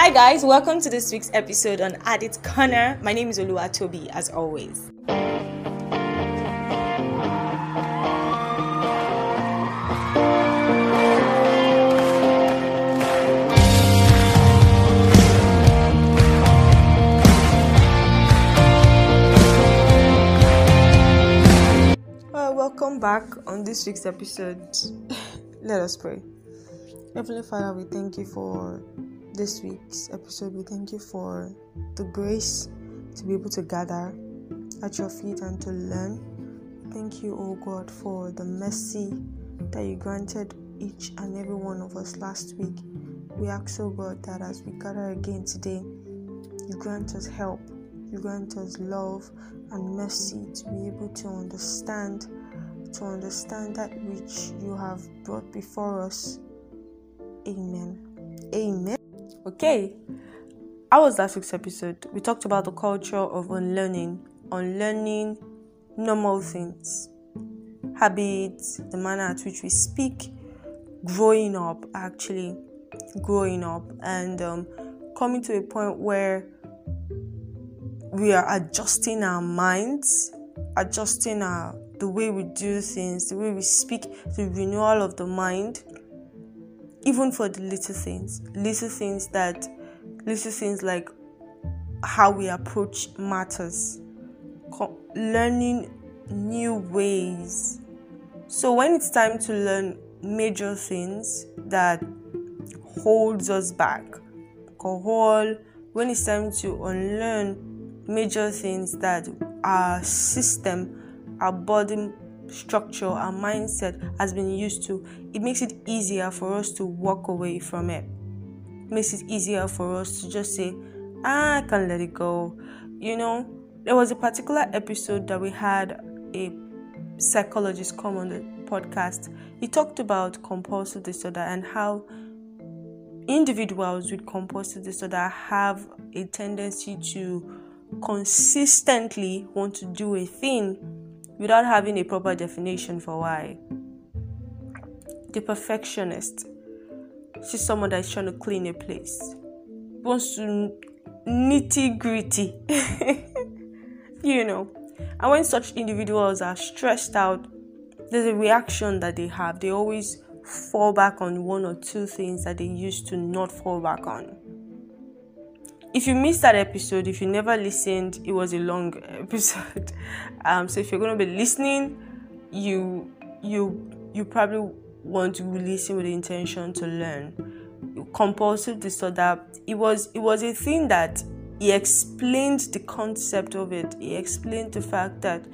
Hi guys, welcome to this week's episode on Addit Corner. My name is Olua Toby, as always. Welcome back on this week's episode. Let us pray. Heavenly Father, we thank you for this week's episode. We thank you for the grace to be able to gather at your feet and to learn. Thank you, oh God, for the mercy that you granted each and every one of us last week. We ask, oh God, that as we gather again today, you grant us help, you grant us love and mercy to be able to understand, to understand that which you have brought before us. Amen. Amen. Okay. How was last week's episode? We talked about the culture of unlearning, unlearning normal things, habits, the manner at which we speak, growing up, actually, growing up, and um, coming to a point where we are adjusting our minds, adjusting our the way we do things, the way we speak, the renewal of the mind, even for the little things, little things that, little things like how we approach matters, co- learning new ways. So when it's time to learn major things that holds us back, alcohol, when it's time to unlearn major things that our system, our body structure, our mindset has been used to, it makes it easier for us to walk away from it. it makes it easier for us to just say, ah, I can't let it go. You know, there was a particular episode that we had a psychologist come on the podcast. He talked about compulsive disorder and how individuals with compulsive disorder have a tendency to consistently want to do a thing without having a proper definition for why. The perfectionist. She's someone that is trying to clean a place, wants to nitty gritty. you know. And when such individuals are stressed out, there's a reaction that they have. They always fall back on one or two things that they used to not fall back on if you missed that episode, if you never listened, it was a long episode. Um, so if you're going to be listening, you you you probably want to listen with the intention to learn. Compulsive disorder. It was it was a thing that he explained the concept of it. He explained the fact that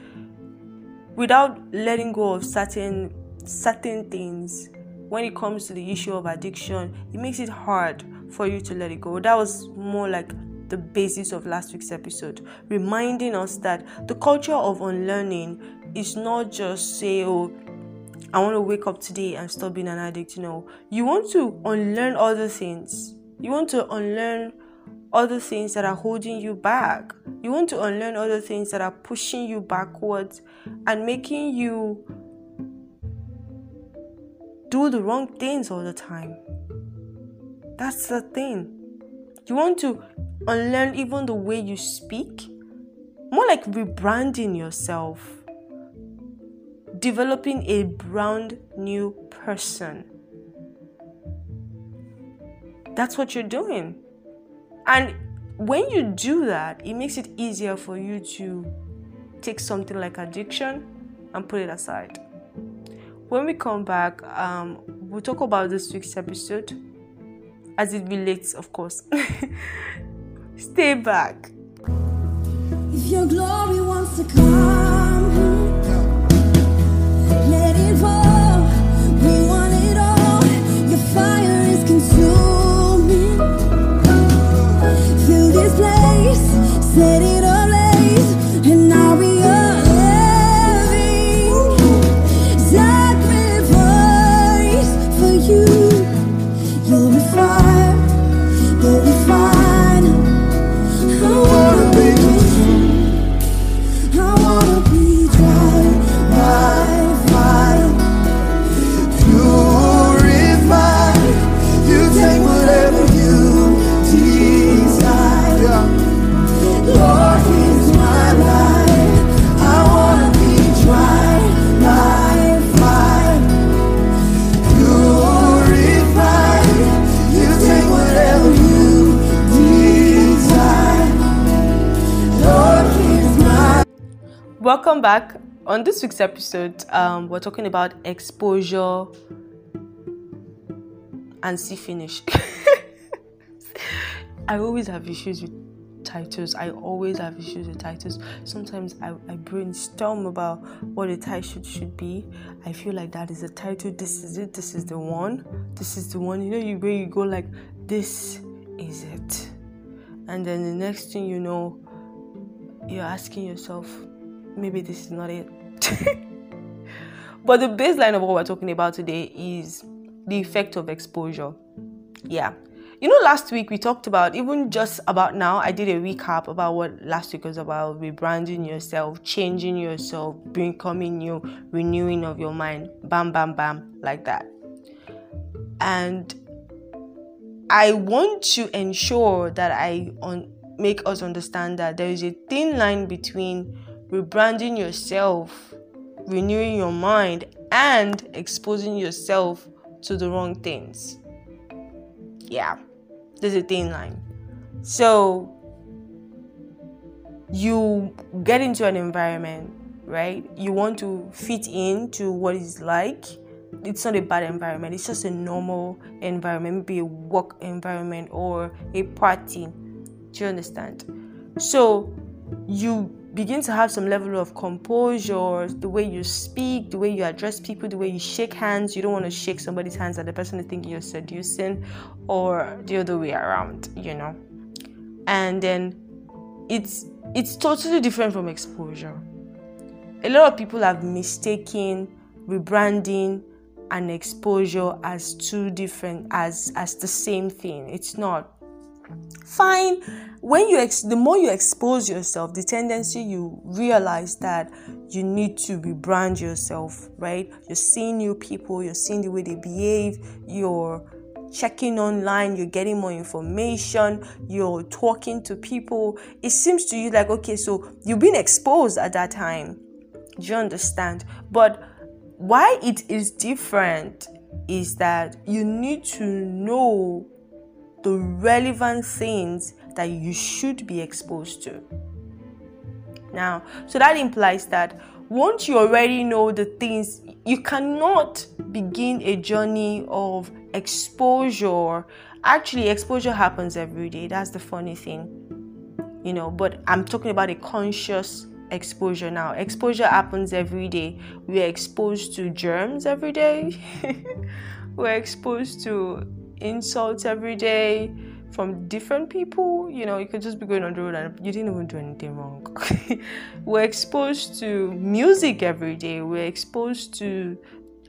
without letting go of certain certain things, when it comes to the issue of addiction, it makes it hard for you to let it go. That was more like the basis of last week's episode, reminding us that the culture of unlearning is not just say, oh, I want to wake up today and stop being an addict. You know, you want to unlearn other things. You want to unlearn other things that are holding you back. You want to unlearn other things that are pushing you backwards and making you do the wrong things all the time. That's the thing. You want to unlearn even the way you speak? More like rebranding yourself, developing a brand new person. That's what you're doing. And when you do that, it makes it easier for you to take something like addiction and put it aside. When we come back, um, we'll talk about this week's episode as it relates, of course. Stay back. If your glory wants to come, let it fall. We want it all. Your fire is consuming. Fill this place, set this week's episode, um, we're talking about exposure and see finish. I always have issues with titles. I always have issues with titles. Sometimes I, I brainstorm about what a title should, should be. I feel like that is a title. This is it. This is the one. This is the one. You know, you where you go like, this is it. And then the next thing you know, you're asking yourself, maybe this is not it. but the baseline of what we're talking about today is the effect of exposure. Yeah, you know, last week we talked about, even just about now, I did a recap about what last week was about rebranding yourself, changing yourself, becoming new, renewing of your mind. Bam, bam, bam, like that. And I want to ensure that I on, make us understand that there is a thin line between rebranding yourself, renewing your mind, and exposing yourself to the wrong things. Yeah there's a thin line. So you get into an environment, right? You want to fit into what it's like. It's not a bad environment, it's just a normal environment, maybe a work environment or a party. Do you understand? So you begin to have some level of composure, the way you speak, the way you address people, the way you shake hands. You don't want to shake somebody's hands and the person is thinking you're seducing, or the other way around, you know. And then it's it's totally different from exposure. A lot of people have mistaken rebranding and exposure as two different as as the same thing. It's not fine. When you ex- the more you expose yourself the tendency you realize that you need to rebrand yourself right? You're seeing new people you're seeing the way they behave you're checking online you're getting more information you're talking to people. It seems to you like okay so you've been exposed at that time. Do you understand? But why it is different is that you need to know the relevant things that you should be exposed to. Now, so that implies that once you already know the things, you cannot begin a journey of exposure. Actually, exposure happens every day. That's the funny thing, you know. But I'm talking about a conscious exposure now. Exposure happens every day. We're exposed to germs every day, we're exposed to insults every day from different people. You know, you could just be going on the road and you didn't even do anything wrong. we're exposed to music every day. We're exposed to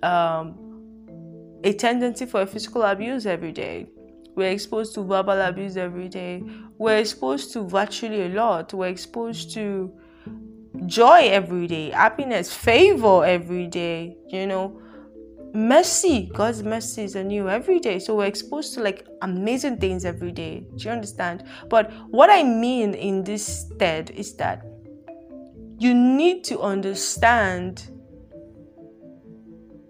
um, a tendency for physical abuse every day. We're exposed to verbal abuse every day. We're exposed to virtually a lot. We're exposed to joy every day, happiness, favor every day. You know, mercy god's mercy is anew every day. So we're exposed to like amazing things every day. Do you understand? But what i mean in this stead is that you need to understand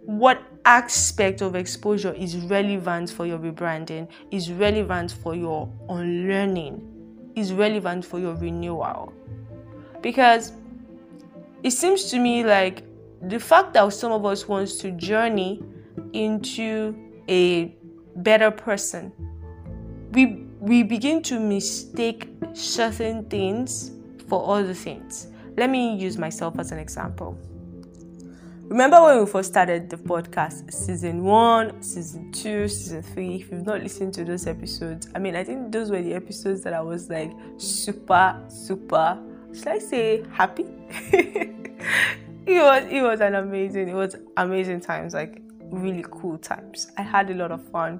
what aspect of exposure is relevant for your rebranding is relevant for your unlearning is relevant for your renewal. Because it seems to me like the fact that some of us wants to journey into a better person. We we begin to mistake certain things for other things. Let me use myself as an example. Remember when we first started the podcast season one season two season three? If you've not listened to those episodes i mean i think those were the episodes that i was like super super should i say happy it was it was an amazing it was amazing times like really cool times. I had a lot of fun.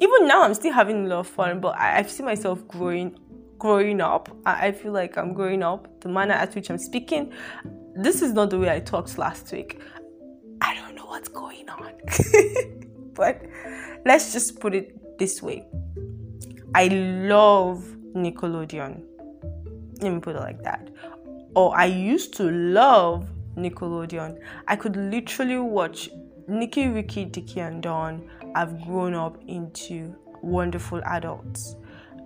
Even now i'm still having a lot of fun but I, I see myself growing growing up. I, I feel like i'm growing up. The manner at which i'm speaking this is not the way i talked last week. I don't know what's going on. But let's just put it this way. I love nickelodeon. Let me put it like that. Or i used to love Nickelodeon. I could literally watch Nikki, Ricky, Dicky, and Dawn have grown up into wonderful adults.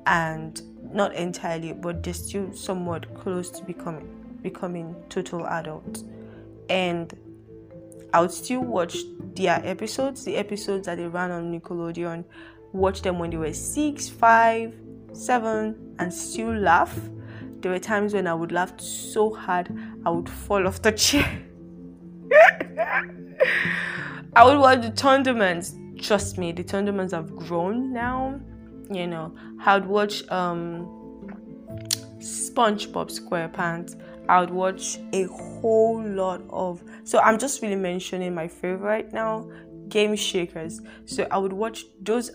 And not entirely, but they're still somewhat close to becoming. becoming total adults. And I would still watch their episodes, the episodes that they ran on Nickelodeon, watch them when they were six, five, seven, and still laugh. There were times when I would laugh so hard I would fall off the chair. I would watch the Thundermans. Trust me, the Thundermans have grown now. You know, I would watch um SpongeBob SquarePants. I would watch a whole lot of. So I'm just really mentioning my favorite right now, Game Shakers. So I would watch those.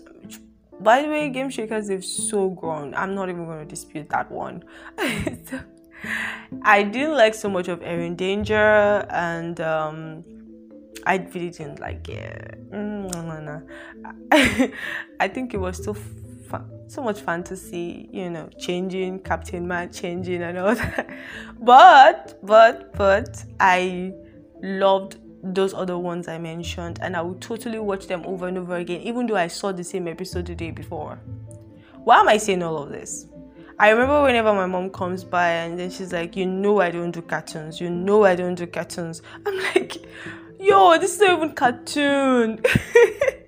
By the way, Game Shakers they've so grown. I'm not even going to dispute that one. so, I didn't like so much of Henry Danger and. Um, I really didn't like it. Mm, no, no, no. I think it was still so much fantasy, you know, changing, Captain Man changing and all that. But, but, but, I loved those other ones I mentioned, and I would totally watch them over and over again, even though I saw the same episode the day before. Why am I saying all of this? I remember whenever my mom comes by and then she's like, You know, I don't do cartoons. You know, I don't do cartoons. I'm like, Yo, this is not even cartoon.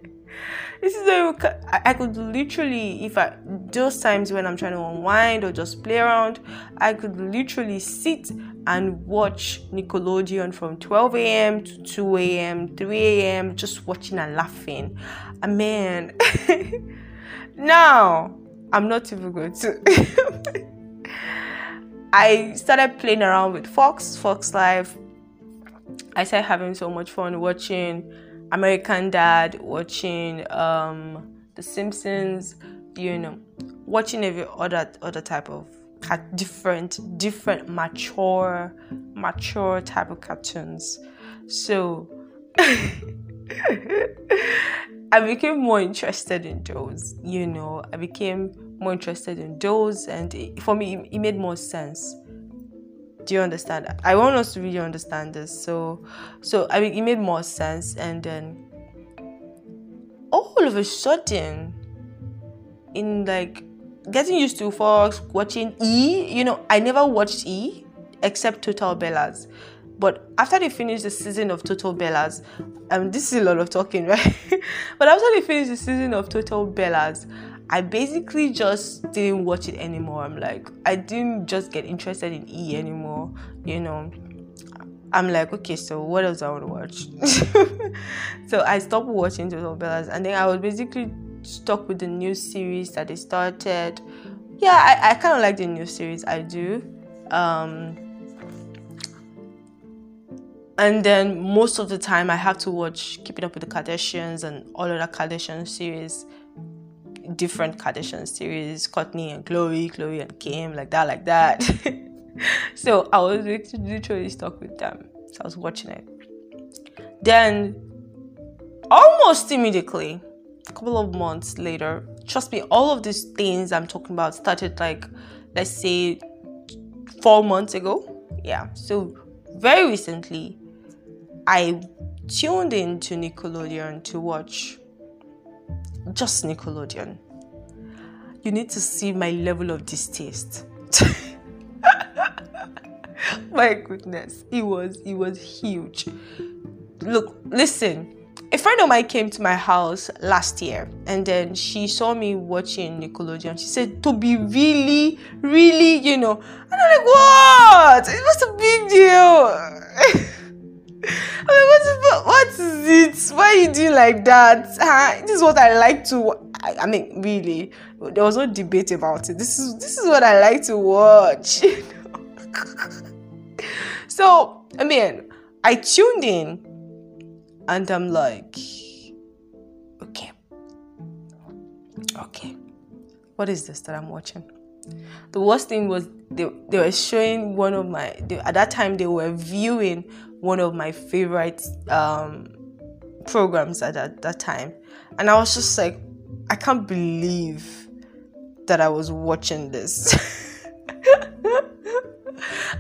this is not I, I could literally, if I, those times when I'm trying to unwind or just play around, I could literally sit and watch Nickelodeon from 12 a.m. to 2 a.m., 3 a.m., just watching and laughing. And man, now I'm not even going to. I started playing around with Fox, Fox Live. I started having so much fun watching American Dad, watching um, The Simpsons, you know, watching every other other type of different different mature mature type of cartoons. So I became more interested in those, you know, I became more interested in those, and it, for me, it, it made more sense. Do you understand? I want us to really understand this. So, so I mean, it made more sense, and then all of a sudden, in like getting used to Fox, watching E, you know, I never watched E except Total Bellas. But after they finished the season of Total Bellas, um, this is a lot of talking, right? but after they finished the season of Total Bellas, I basically just didn't watch it anymore. I'm like, I didn't just get interested in E anymore, you know. I'm like, okay, so what else I want to watch? so I stopped watching Total Bellas, and then I was basically stuck with the new series that they started. Yeah, I, I kind of like the new series. I do. Um, and then most of the time, I have to watch Keeping Up with the Kardashians and all of the Kardashian series, different Kardashian series, Kourtney and Khloé, Khloé and Kim, like that, like that. so I was literally stuck with them. So I was watching it. Then, almost immediately, a couple of months later, trust me, all of these things I'm talking about started like, let's say, four months ago. Yeah. So, very recently, I tuned into Nickelodeon to watch just Nickelodeon. You need to see my level of distaste. my goodness, it was it was huge. Look, listen. A friend of mine came to my house last year and then she saw me watching Nickelodeon. She said, To be really, really, you know. And I'm like, What? It was a big deal. What, what is it? Why are you doing like that? Uh, this is what I like to. I, I, mean, really, there was no debate about it. This is this is what I like to watch. so, I mean, I tuned in, and I'm like, okay, okay, what is this that I'm watching? The worst thing was they, they were showing one of my they, at that time they were viewing one of my favorite um, programs at that, that time. And I was just like, I can't believe that I was watching this.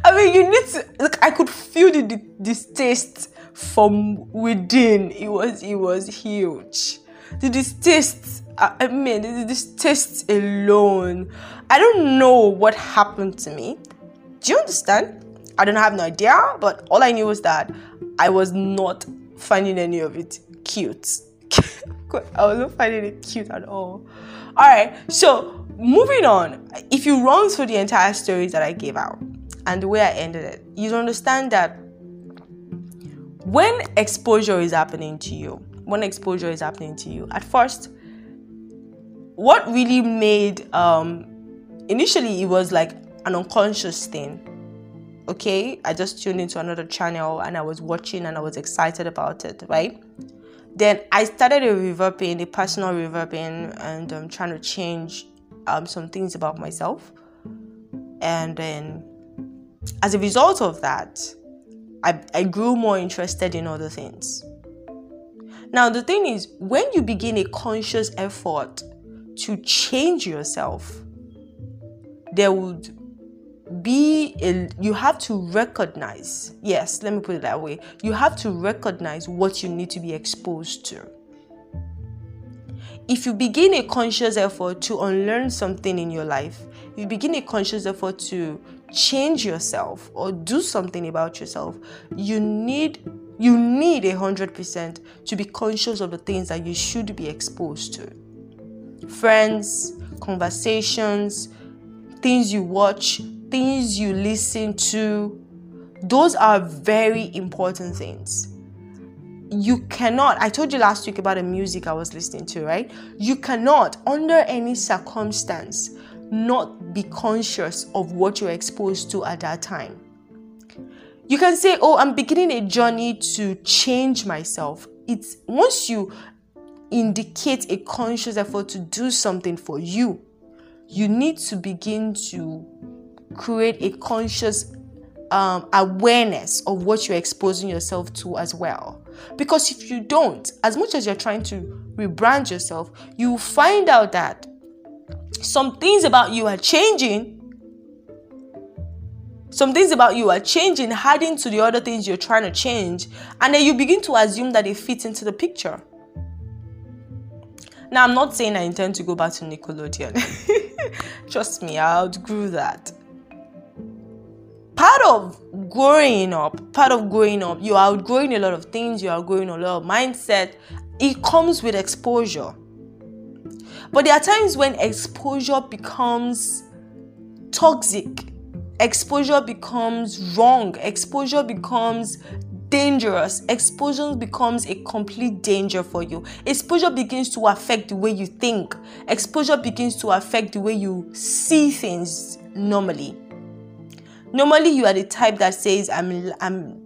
I mean, you need to like. I could feel the, the distaste from within. It was it was huge. The distaste. I mean, this distaste alone. I don't know what happened to me. Do you understand? I don't have no idea, but all I knew was that I was not finding any of it cute. I wasn't finding it cute at all. All right, so moving on. If you run through the entire story that I gave out and the way I ended it, you understand that when exposure is happening to you, when exposure is happening to you, at first, what really made um, initially it was like an unconscious thing. Okay, I just tuned into another channel and I was watching and I was excited about it, right? Then I started a reverbing, a personal reverbing, and um, trying to change um, some things about myself. And then, as a result of that, I, I grew more interested in other things. Now, the thing is, when you begin a conscious effort to change yourself, there would be a, you have to recognize yes let me put it that way you have to recognize what you need to be exposed to. If you begin a conscious effort to unlearn something in your life you begin a conscious effort to change yourself or do something about yourself you need you need a hundred percent to be conscious of the things that you should be exposed to friends conversations things you watch things you listen to those are very important things you cannot i told you last week about the music i was listening to right you cannot under any circumstance not be conscious of what you're exposed to at that time. You can say, Oh, I'm beginning a journey to change myself. It's once you indicate a conscious effort to do something for you, you need to begin to create a conscious um, awareness of what you're exposing yourself to as well. Because if you don't, as much as you're trying to rebrand yourself, you find out that some things about you are changing. Some things about you are changing, adding to the other things you're trying to change, and then you begin to assume that it fits into the picture. Now, I'm not saying I intend to go back to Nickelodeon. Trust me, I outgrew that. Part of growing up, part of growing up, you are outgrowing a lot of things, you are growing a lot of mindset. It comes with exposure. But there are times when exposure becomes toxic, exposure becomes wrong, exposure becomes dangerous. Exposure becomes a complete danger for you. Exposure begins to affect the way you think. Exposure begins to affect the way you see things normally. Normally, you are the type that says, I'm, I'm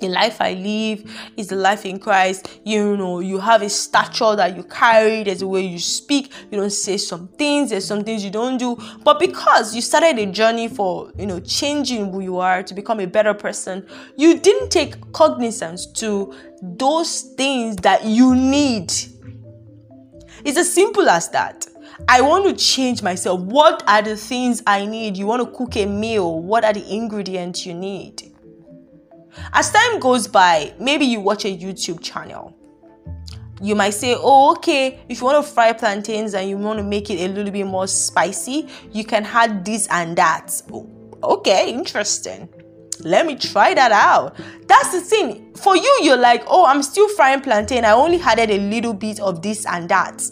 the life I live is the life in Christ. You know, you have a stature that you carry, there's a way you speak, you don't say some things, there's some things you don't do. But because you started a journey for, you know, changing who you are to become a better person, you didn't take cognizance to those things that you need. It's as simple as that. I want to change myself. What are the things I need? You want to cook a meal? What are the ingredients you need? As time goes by, maybe you watch a YouTube channel. You might say, oh, okay, if you want to fry plantains and you want to make it a little bit more spicy, you can add this and that. Oh, okay, interesting. Let me try that out. That's the thing. For you, you're like, oh, I'm still frying plantain. I only added a little bit of this and that.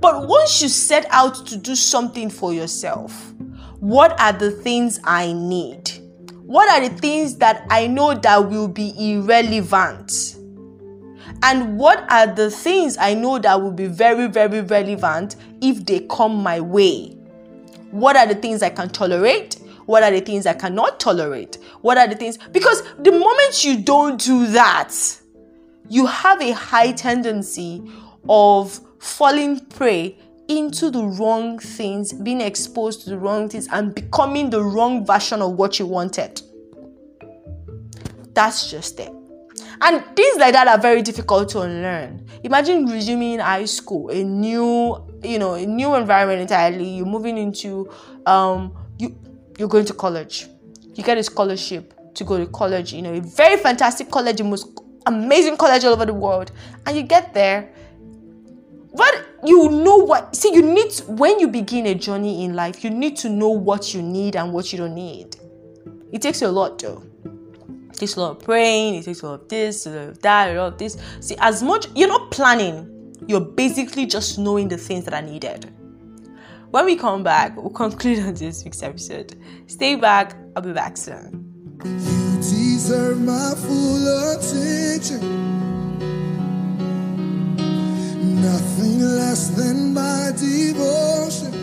But once you set out to do something for yourself, what are the things I need? What are the things that I know that will be irrelevant? And what are the things I know that will be very, very relevant if they come my way? What are the things I can tolerate? What are the things I cannot tolerate? What are the things? Because the moment you don't do that, you have a high tendency of falling prey into the wrong things, being exposed to the wrong things, and becoming the wrong version of what you wanted. That's just it. And things like that are very difficult to unlearn. Imagine resuming high school, a new, you know, a new environment entirely. You're moving into, um, you you're going to college. You get a scholarship to go to college. You know, a very fantastic college, the most amazing college all over the world, and you get there but you know what see you need to, when you begin a journey in life you need to know what you need and what you don't need It takes a lot though. It takes a lot of praying, it takes a lot of this, a lot of that, a lot of this. See, as much you're not planning, you're basically just knowing the things that are needed. When we come back, we'll conclude on this week's episode. Stay back, I'll be back soon. You deserve my full attention. Nothing less than my devotion.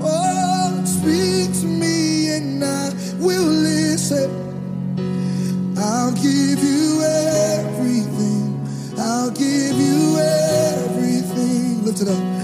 Oh, speak to me and I will listen. I'll give you everything. I'll give you everything. Lift it up.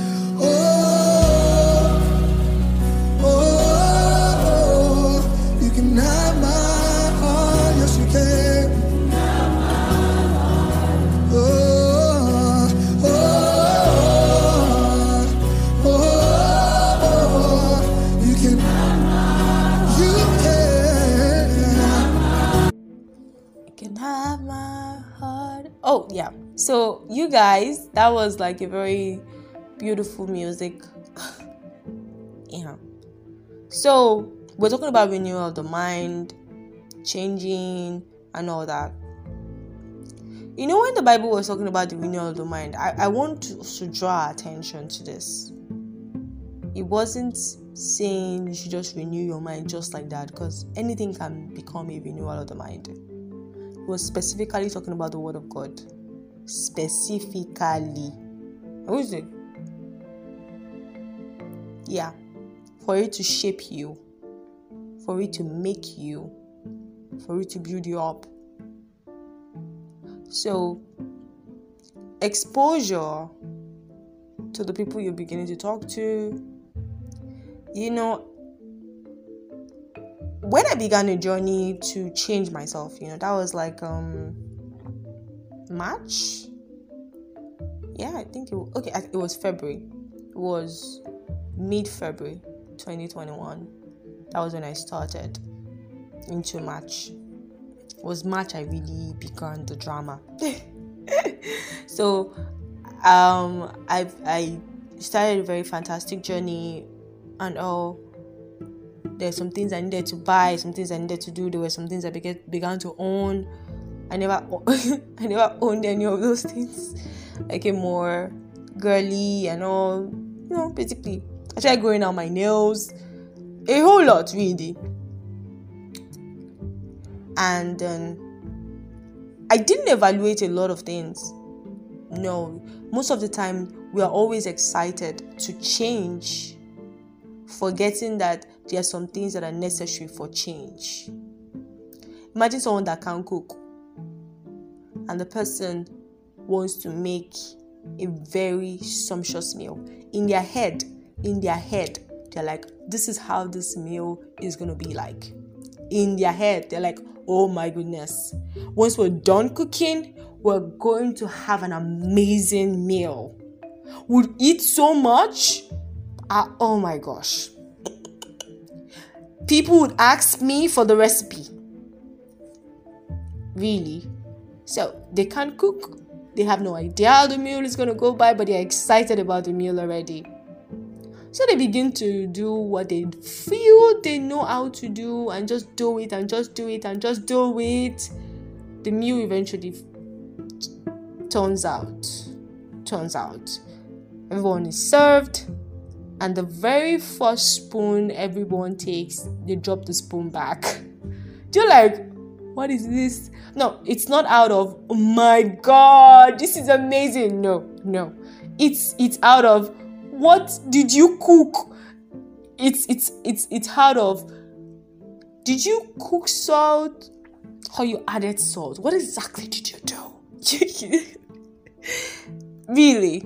You guys that was like a very beautiful music. Yeah. So we're talking about renewal of the mind changing and all that. You know when the bible was talking about the renewal of the mind i, I want to, to draw attention to this. It wasn't saying you should just renew your mind just like that because anything can become a renewal of the mind. It was specifically talking about the Word of God. Specifically. Who is it? Yeah. For it to shape you, for it to make you, for it to build you up. So, exposure to the people you're beginning to talk to, you know, when I began a journey to change myself, you know, that was like um March. Yeah, I think it okay. It was February. It was mid February, 2021. That was when I started into March. It was March I really began the drama. so, um, I I started a very fantastic journey and all there's some things I needed to buy, some things I needed to do. There were some things I began, began to own. I never, I never owned any of those things. I became more girly and all. You know, basically, I started growing out my nails, a whole lot really. And um, I didn't evaluate a lot of things. No, most of the time we are always excited to change, forgetting that there are some things that are necessary for change. Imagine someone that can cook and the person wants to make a very sumptuous meal. In their head, in their head, they're like, this is how this meal is gonna be like. In their head, they're like, oh my goodness. Once we're done cooking, we're going to have an amazing meal. We'll eat so much. Uh, oh my gosh people would ask me for the recipe. Really? So they can't cook. They have no idea how the meal is going to go by, but they're excited about the meal already. So they begin to do what they feel they know how to do and just do it and just do it and just do it. The meal eventually turns out. Turns out. Everyone is served and the very first spoon everyone takes, they drop the spoon back. Do you like, what is this? No, it's not out of oh my god, this is amazing. No, no. It's it's out of what did you cook? It's it's it's it's out of did you cook salt or you added salt? What exactly did you do? really?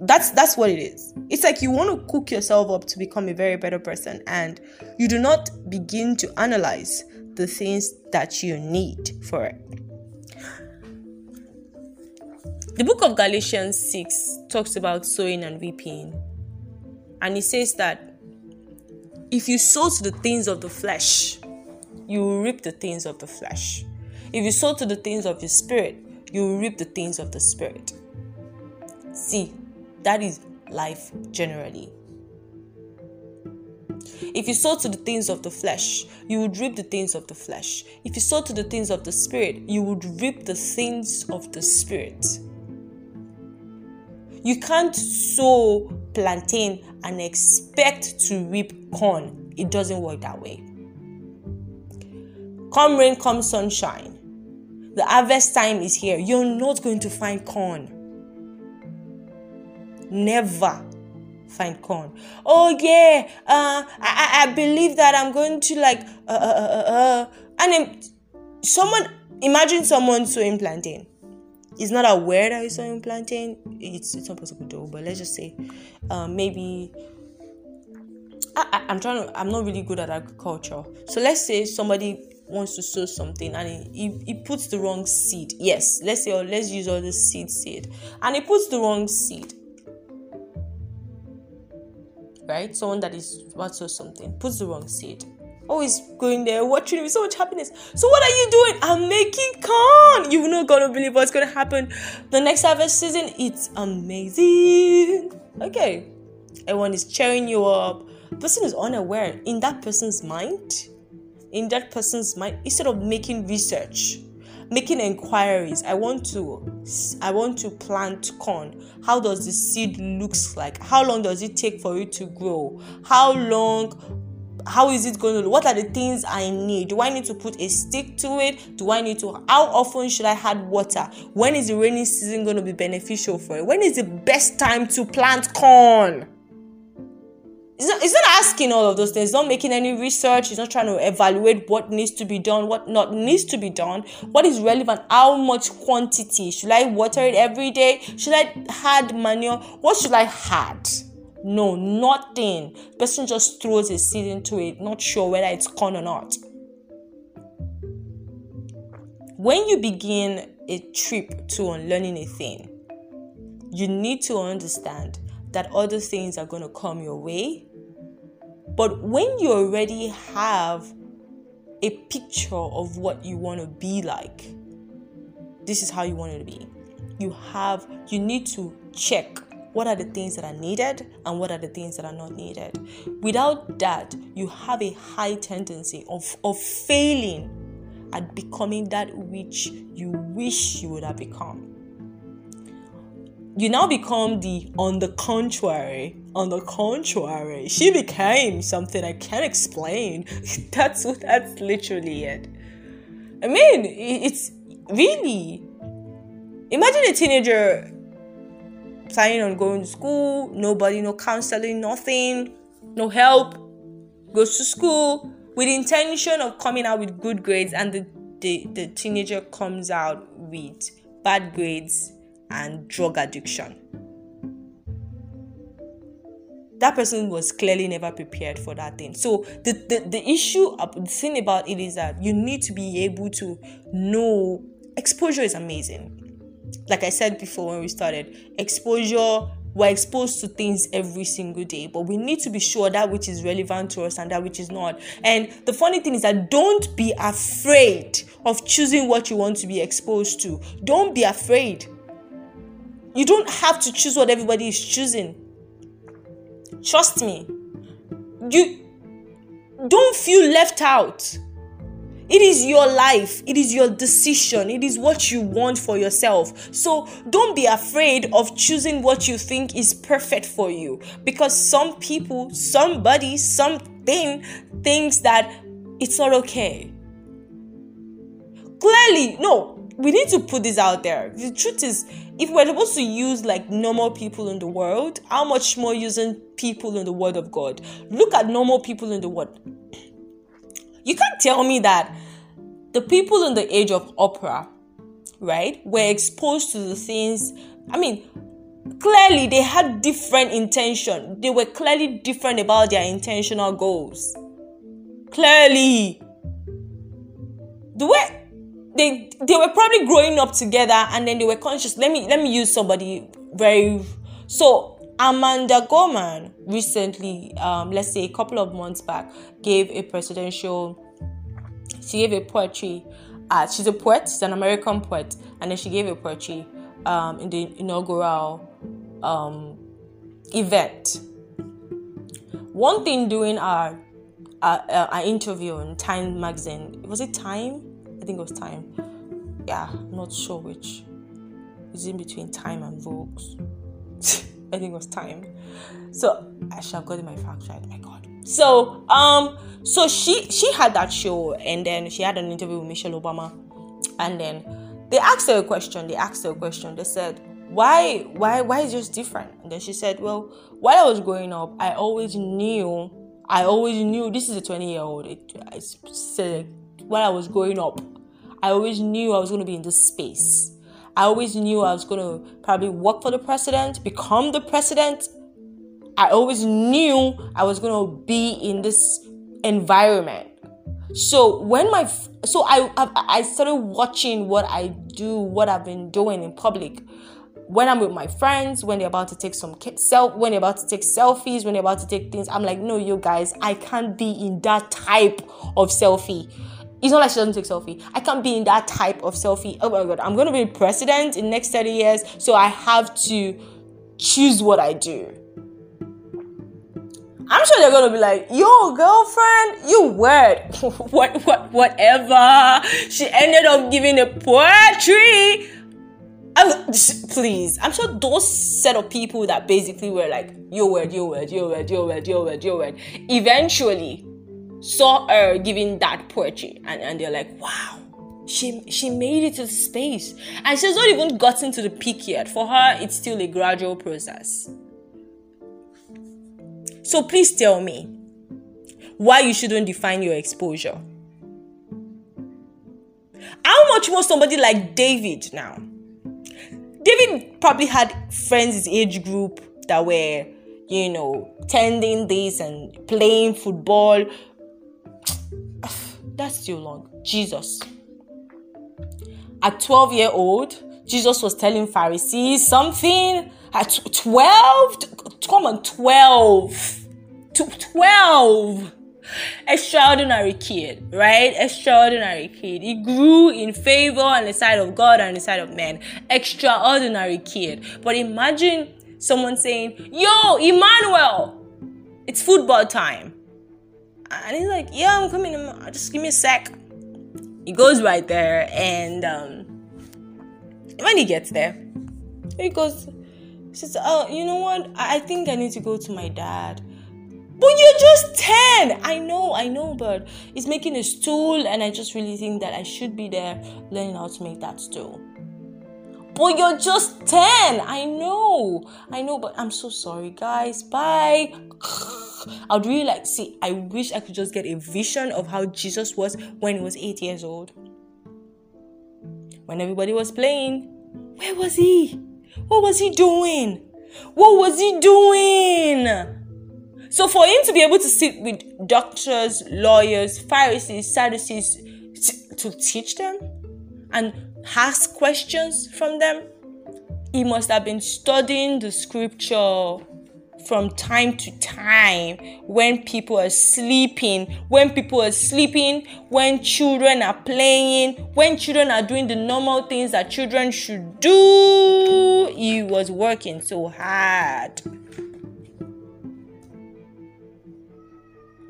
that's that's what it is it's like you want to cook yourself up to become a very better person and you do not begin to analyze the things that you need for it. The book of galatians 6 talks about sowing and reaping. And it says that if you sow to the things of the flesh you will reap the things of the flesh. If you sow to the things of the spirit you will reap the things of the spirit. See that is life generally. If you sow to the things of the flesh, you would reap the things of the flesh. If you sow to the things of the spirit, you would reap the things of the spirit. You can't sow plantain and expect to reap corn. It doesn't work that way. Come rain, come sunshine. The harvest time is here. You're not going to find corn. Never find corn. Oh yeah, uh, I, I believe that I'm going to like uh, uh, uh, uh, uh. and then someone imagine someone sowing plantain. He's not aware that he's sowing plantain. It's it's not possible though. But let's just say, um, maybe I, am trying to. I'm not really good at agriculture. So let's say somebody wants to sow something and he, he, he puts the wrong seed. Yes, let's say or let's use all the seed seed, and he puts the wrong seed right? Someone that is about to something puts the wrong seed. Oh, Always going there, watching with so much happiness. So what are you doing? I'm making corn. You're not gonna believe what's gonna happen the next harvest season. It's amazing. Okay, everyone is cheering you up. Person is unaware in that person's mind. In that person's mind, instead of making research, making inquiries. I want to i want to plant corn. How does the seed looks like? How long does it take for it to grow? How long how is it going to what are the things i need? Do i need to put a stick to it? Do i need to how often should i add water? When is the rainy season going to be beneficial for it? When is the best time to plant corn it's not, it's not asking all of those things, not making any research, it's not trying to evaluate what needs to be done, what not needs to be done, what is relevant, how much quantity. Should I water it every day? Should I add manure? What should I add? No, nothing. Person just throws a seed into it, not sure whether it's corn or not. When you begin a trip to unlearning a thing, you need to understand that other things are going to come your way. But when you already have a picture of what you want to be like, this is how you want it to be. You have, you need to check what are the things that are needed and what are the things that are not needed. Without that, you have a high tendency of, of failing at becoming that which you wish you would have become you now become the on the contrary on the contrary. She became something i can't explain. That's what that's literally it. I mean it's really imagine a teenager planning on going to school nobody no counseling nothing no help goes to school with intention of coming out with good grades and the, the, the teenager comes out with bad grades and drug addiction. That person was clearly never prepared for that thing. So the, the, the issue, the thing about it is that you need to be able to know exposure is amazing. Like I said before when we started, exposure we're exposed to things every single day, but we need to be sure that which is relevant to us and that which is not. And the funny thing is that don't be afraid of choosing what you want to be exposed to. Don't be afraid. You don't have to choose what everybody is choosing. Trust me. You don't feel left out. It is your life, it is your decision, it is what you want for yourself. So don't be afraid of choosing what you think is perfect for you because some people, somebody, something thinks that it's not okay. Clearly, no, we need to put this out there. The truth is, if we're supposed to use like normal people in the world, how much more using people in the Word of God? Look at normal people in the world. You can't tell me that the people in the age of Oprah, right, were exposed to the things. I mean, clearly they had different intention. They were clearly different about their intentional goals. Clearly, the way they they were probably growing up together and then they were conscious let me let me use somebody very so amanda gorman recently um, let's say a couple of months back gave a presidential she gave a poetry uh, she's a poet she's an american poet and then she gave a poetry um, in the inaugural um, event one thing doing our our, uh, our interview in Time magazine was it Time? I think it was Time. Yeah, I'm not sure which. It's in between Time and Vogue. I think it was Time. So I should have gotten my facts. My God. So um, so she she had that show, and then she had an interview with Michelle Obama, and then they asked her a question. They asked her a question. They said, "Why why why is yours different?" And then she said, "Well, while I was growing up, I always knew." I always knew this is a 20 year old. I said while I was growing up, I always knew I was going to be in this space. I always knew I was going to probably work for the president, become the president. I always knew I was going to be in this environment. So when my so I I started watching what I do, what I've been doing in public when I'm with my friends, when they're about to take some self, when they're about to take selfies, when they're about to take things, I'm like, no, you guys, I can't be in that type of selfie. It's not like she doesn't take selfie. I can't be in that type of selfie. Oh my god, I'm gonna be president in next 30 years, so I have to choose what I do. I'm sure they're gonna be like, "Yo, girlfriend, you weird." what, what, whatever. She ended up giving a poetry oh, I'm, please, I'm sure those set of people that basically were like, your word, your word, your word, your word, your word, your word, eventually saw her giving that poetry and, and they're like, wow, she she made it to space. And she's not even gotten to the peak yet. For her, it's still a gradual process. So please tell me why you shouldn't define your exposure. How much more somebody like David now? David probably had friends his age group that were, you know, tending this and playing football. That's still long. Jesus. At 12 year old, Jesus was telling Pharisees something. At 12, come on, 12. 12 extraordinary kid, right? Extraordinary kid. He grew in favor on the side of God and the side of men. Extraordinary kid. But imagine someone saying, Yo, Emmanuel, it's football time. And he's like, Yeah, I'm coming. Just give me a sec. He goes right there, and um, when he gets there, he goes, he says, Oh, you know what? I think I need to go to my dad but you're just 10. I know, I know, but it's making a stool, and I just really think that I should be there learning how to make that stool. But you're just 10. I know, I know, but I'm so sorry, guys. Bye. I'd really like to see. I wish I could just get a vision of how Jesus was when he was eight years old. When everybody was playing, where was he? What was he doing? What was he doing? So for him to be able to sit with doctors, lawyers, Pharisees, Sadducees to teach them and ask questions from them, he must have been studying the scripture from time to time when people are sleeping, when people are sleeping, when children are playing, when children are doing the normal things that children should do. He was working so hard.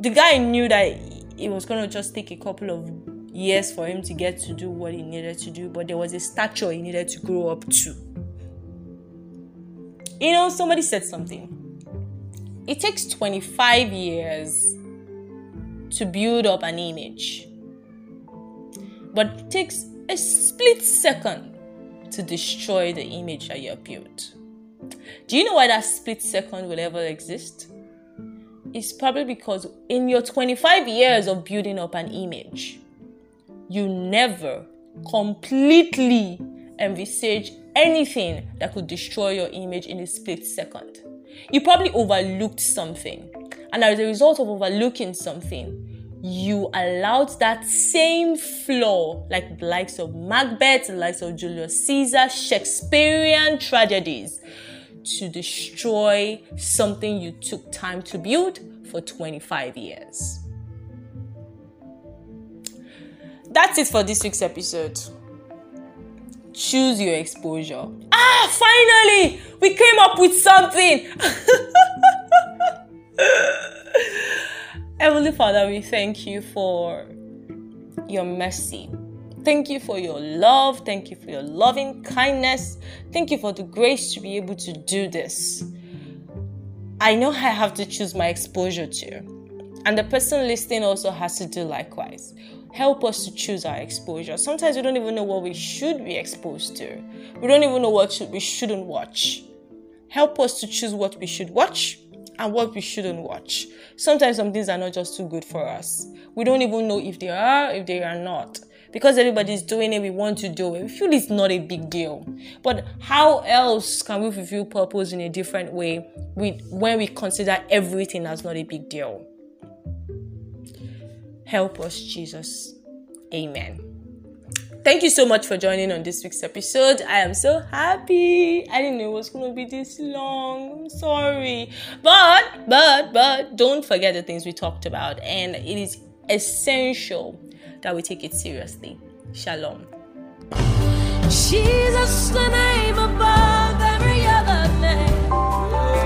the guy knew that it was going to just take a couple of years for him to get to do what he needed to do, but there was a stature he needed to grow up to. You know, somebody said something. It takes 25 years to build up an image, but it takes a split second to destroy the image that you have built. Do you know why that split second will ever exist? It's probably because in your 25 years of building up an image, you never completely envisage anything that could destroy your image in a split second. You probably overlooked something, and as a result of overlooking something, you allowed that same flaw, like the likes of Macbeth, the likes of Julius Caesar, Shakespearean tragedies, to destroy something you took time to build for 25 years. That's it for this week's episode. Choose your exposure. Ah, finally! We came up with something! Heavenly Father, we thank you for your mercy. Thank you for your love. Thank you for your loving kindness. Thank you for the grace to be able to do this. I know I have to choose my exposure to, and the person listening also has to do likewise. Help us to choose our exposure. Sometimes we don't even know what we should be exposed to, we don't even know what we shouldn't watch. Help us to choose what we should watch and what we shouldn't watch. Sometimes some things are not just too good for us. We don't even know if they are, if they are not. Because everybody's doing it, we want to do it. We feel it's not a big deal. But how else can we fulfill purpose in a different way with, when we consider everything as not a big deal? Help us, Jesus. Amen. Thank you so much for joining on this week's episode. I am so happy. I didn't know it was going to be this long. I'm sorry. But, but, but, don't forget the things we talked about. And it is essential that we take it seriously. Shalom. Jesus, the name above every other name.